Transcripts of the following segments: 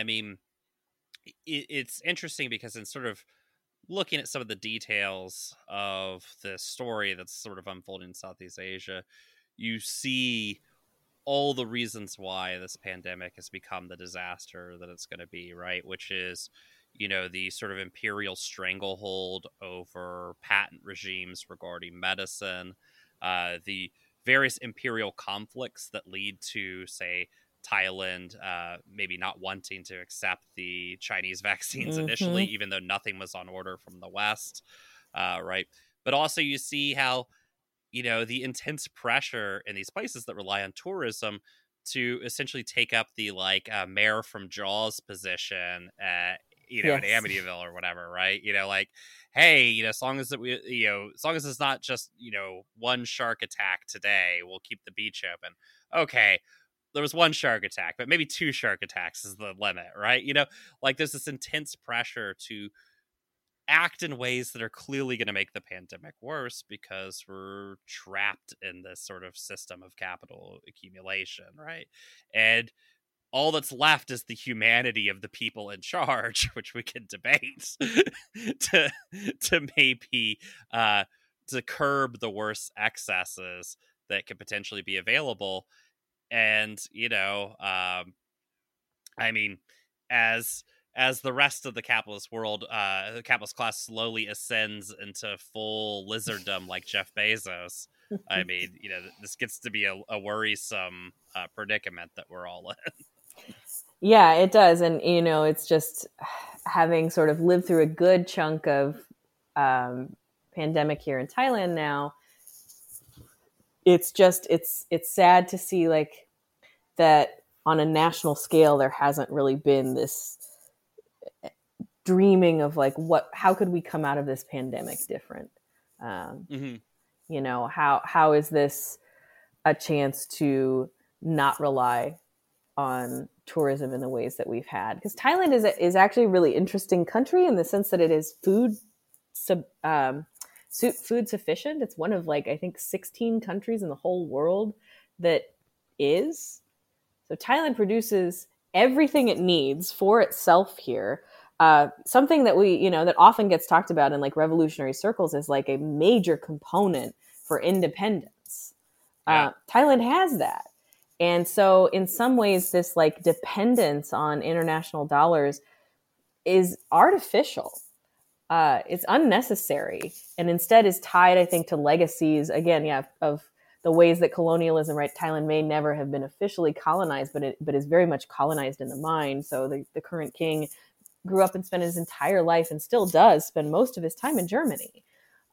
I mean, it, it's interesting because in sort of looking at some of the details of the story that's sort of unfolding in Southeast Asia, you see all the reasons why this pandemic has become the disaster that it's going to be, right? Which is, you know, the sort of imperial stranglehold over patent regimes regarding medicine, uh, the various imperial conflicts that lead to, say, Thailand uh, maybe not wanting to accept the Chinese vaccines mm-hmm. initially, even though nothing was on order from the West, uh, right? But also, you see how you know the intense pressure in these places that rely on tourism to essentially take up the like uh, mayor from Jaws position at you know yes. in Amityville or whatever, right? You know, like hey, you know, as long as that we, you know, as long as it's not just you know one shark attack today, we'll keep the beach open. Okay, there was one shark attack, but maybe two shark attacks is the limit, right? You know, like there's this intense pressure to act in ways that are clearly going to make the pandemic worse because we're trapped in this sort of system of capital accumulation, right? And all that's left is the humanity of the people in charge, which we can debate to to maybe uh, to curb the worst excesses that could potentially be available and you know um i mean as as the rest of the capitalist world uh the capitalist class slowly ascends into full lizarddom like jeff bezos i mean you know this gets to be a, a worrisome uh, predicament that we're all in. Yeah it does and you know it's just having sort of lived through a good chunk of um, pandemic here in thailand now it's just it's it's sad to see like that on a national scale there hasn't really been this dreaming of like what how could we come out of this pandemic different um, mm-hmm. you know how how is this a chance to not rely on tourism in the ways that we've had because thailand is a, is actually a really interesting country in the sense that it is food sub, um, food sufficient. It's one of like I think 16 countries in the whole world that is. So Thailand produces everything it needs for itself here. Uh, something that we, you know, that often gets talked about in like revolutionary circles is like a major component for independence. Uh, yeah. Uh, Thailand has that. And so, in some ways, this like dependence on international dollars is artificial uh, it's unnecessary and instead is tied, I think, to legacies, again, yeah, of the ways that colonialism, right? Thailand may never have been officially colonized, but it but is very much colonized in the mind. So the, the current king grew up and spent his entire life and still does spend most of his time in Germany.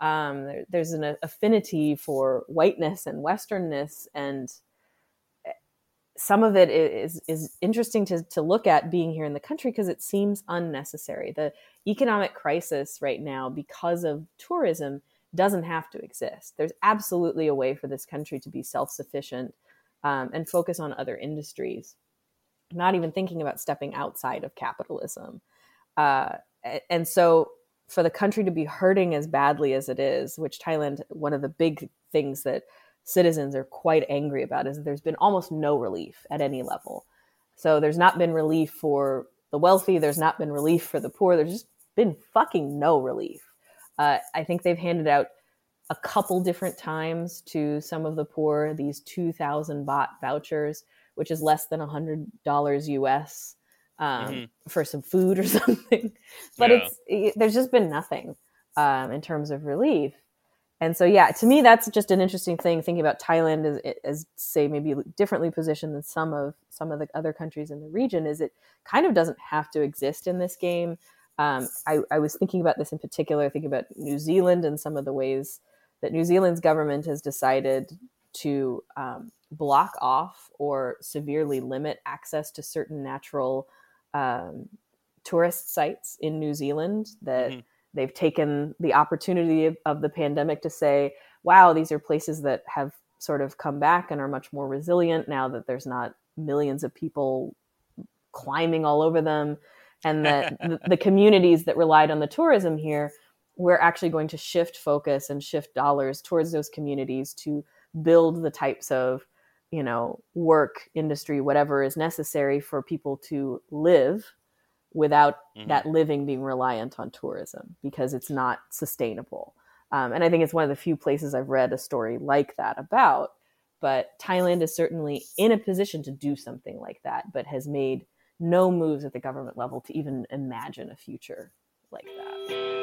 Um, there, there's an affinity for whiteness and westernness and some of it is is interesting to, to look at being here in the country because it seems unnecessary. The economic crisis right now, because of tourism, doesn't have to exist. There's absolutely a way for this country to be self sufficient um, and focus on other industries, not even thinking about stepping outside of capitalism. Uh, and so, for the country to be hurting as badly as it is, which Thailand, one of the big things that citizens are quite angry about is that there's been almost no relief at any level. So there's not been relief for the wealthy, there's not been relief for the poor, there's just been fucking no relief. Uh, I think they've handed out a couple different times to some of the poor these 2000 baht vouchers, which is less than $100 US um, mm-hmm. for some food or something. But yeah. it's it, there's just been nothing um, in terms of relief and so yeah to me that's just an interesting thing thinking about thailand as, as say maybe differently positioned than some of some of the other countries in the region is it kind of doesn't have to exist in this game. Um, I, I, was thinking about this in particular thinking about new zealand and some of the ways that new zealand's government has decided to um, block off or severely limit access to certain natural um, tourist sites in new zealand that mm-hmm they've taken the opportunity of, of the pandemic to say, wow, these are places that have sort of come back and are much more resilient now that there's not millions of people climbing all over them and that the, the, communities that relied on the tourism here we're actually going to shift focus and shift dollars towards those communities to build the types of you know, work, industry, whatever is necessary for people to live without mm-hmm. that living being reliant on tourism because it's not sustainable. Um, and I think it's one of the few places I've read a story like that about. But Thailand is certainly in a position to do something like that, but has made no moves at the government level to even imagine a future like that.